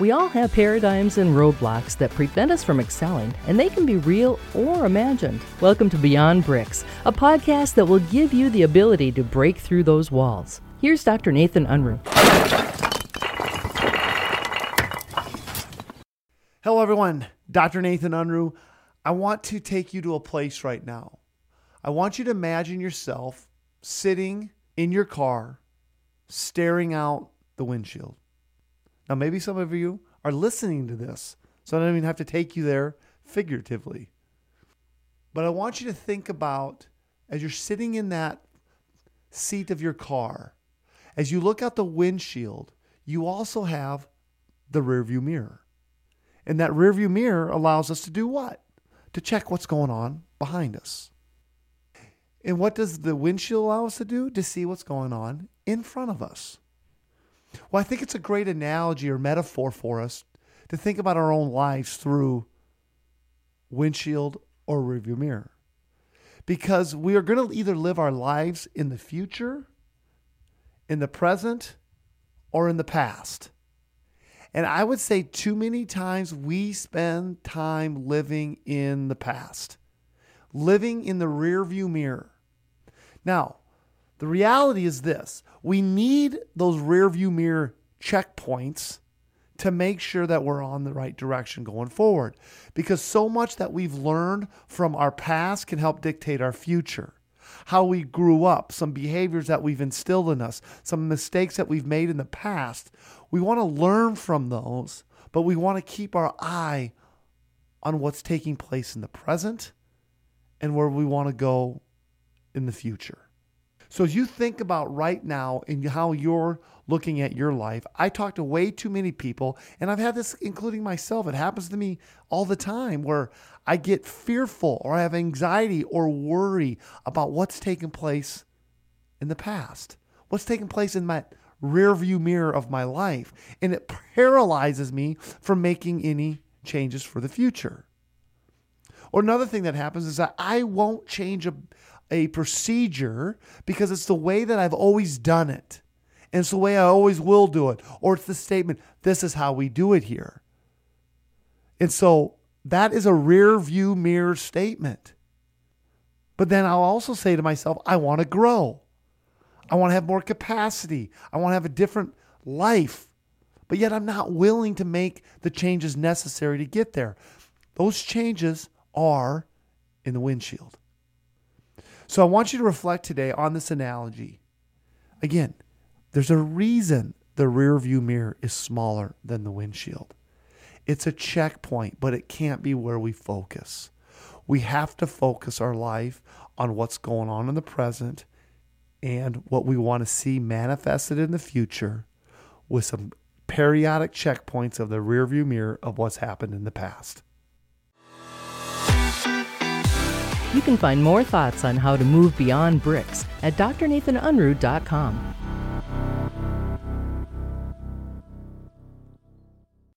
We all have paradigms and roadblocks that prevent us from excelling, and they can be real or imagined. Welcome to Beyond Bricks, a podcast that will give you the ability to break through those walls. Here's Dr. Nathan Unruh. Hello, everyone. Dr. Nathan Unruh. I want to take you to a place right now. I want you to imagine yourself sitting in your car, staring out the windshield. Now, maybe some of you are listening to this, so I don't even have to take you there figuratively. But I want you to think about as you're sitting in that seat of your car, as you look out the windshield, you also have the rearview mirror. And that rearview mirror allows us to do what? To check what's going on behind us. And what does the windshield allow us to do? To see what's going on in front of us. Well, I think it's a great analogy or metaphor for us to think about our own lives through windshield or rearview mirror. Because we are going to either live our lives in the future, in the present, or in the past. And I would say too many times we spend time living in the past, living in the rearview mirror. Now, the reality is this we need those rear view mirror checkpoints to make sure that we're on the right direction going forward. Because so much that we've learned from our past can help dictate our future. How we grew up, some behaviors that we've instilled in us, some mistakes that we've made in the past. We want to learn from those, but we want to keep our eye on what's taking place in the present and where we want to go in the future. So as you think about right now and how you're looking at your life, I talk to way too many people, and I've had this including myself. It happens to me all the time where I get fearful or I have anxiety or worry about what's taken place in the past, what's taken place in my rear view mirror of my life. And it paralyzes me from making any changes for the future. Or another thing that happens is that I won't change a, a procedure because it's the way that I've always done it. And it's the way I always will do it. Or it's the statement, this is how we do it here. And so that is a rear view mirror statement. But then I'll also say to myself, I want to grow. I want to have more capacity. I want to have a different life. But yet I'm not willing to make the changes necessary to get there. Those changes are in the windshield. So I want you to reflect today on this analogy. Again, there's a reason the rear view mirror is smaller than the windshield. It's a checkpoint, but it can't be where we focus. We have to focus our life on what's going on in the present and what we want to see manifested in the future with some periodic checkpoints of the rearview mirror of what's happened in the past. You can find more thoughts on how to move beyond bricks at drnathanunruh.com.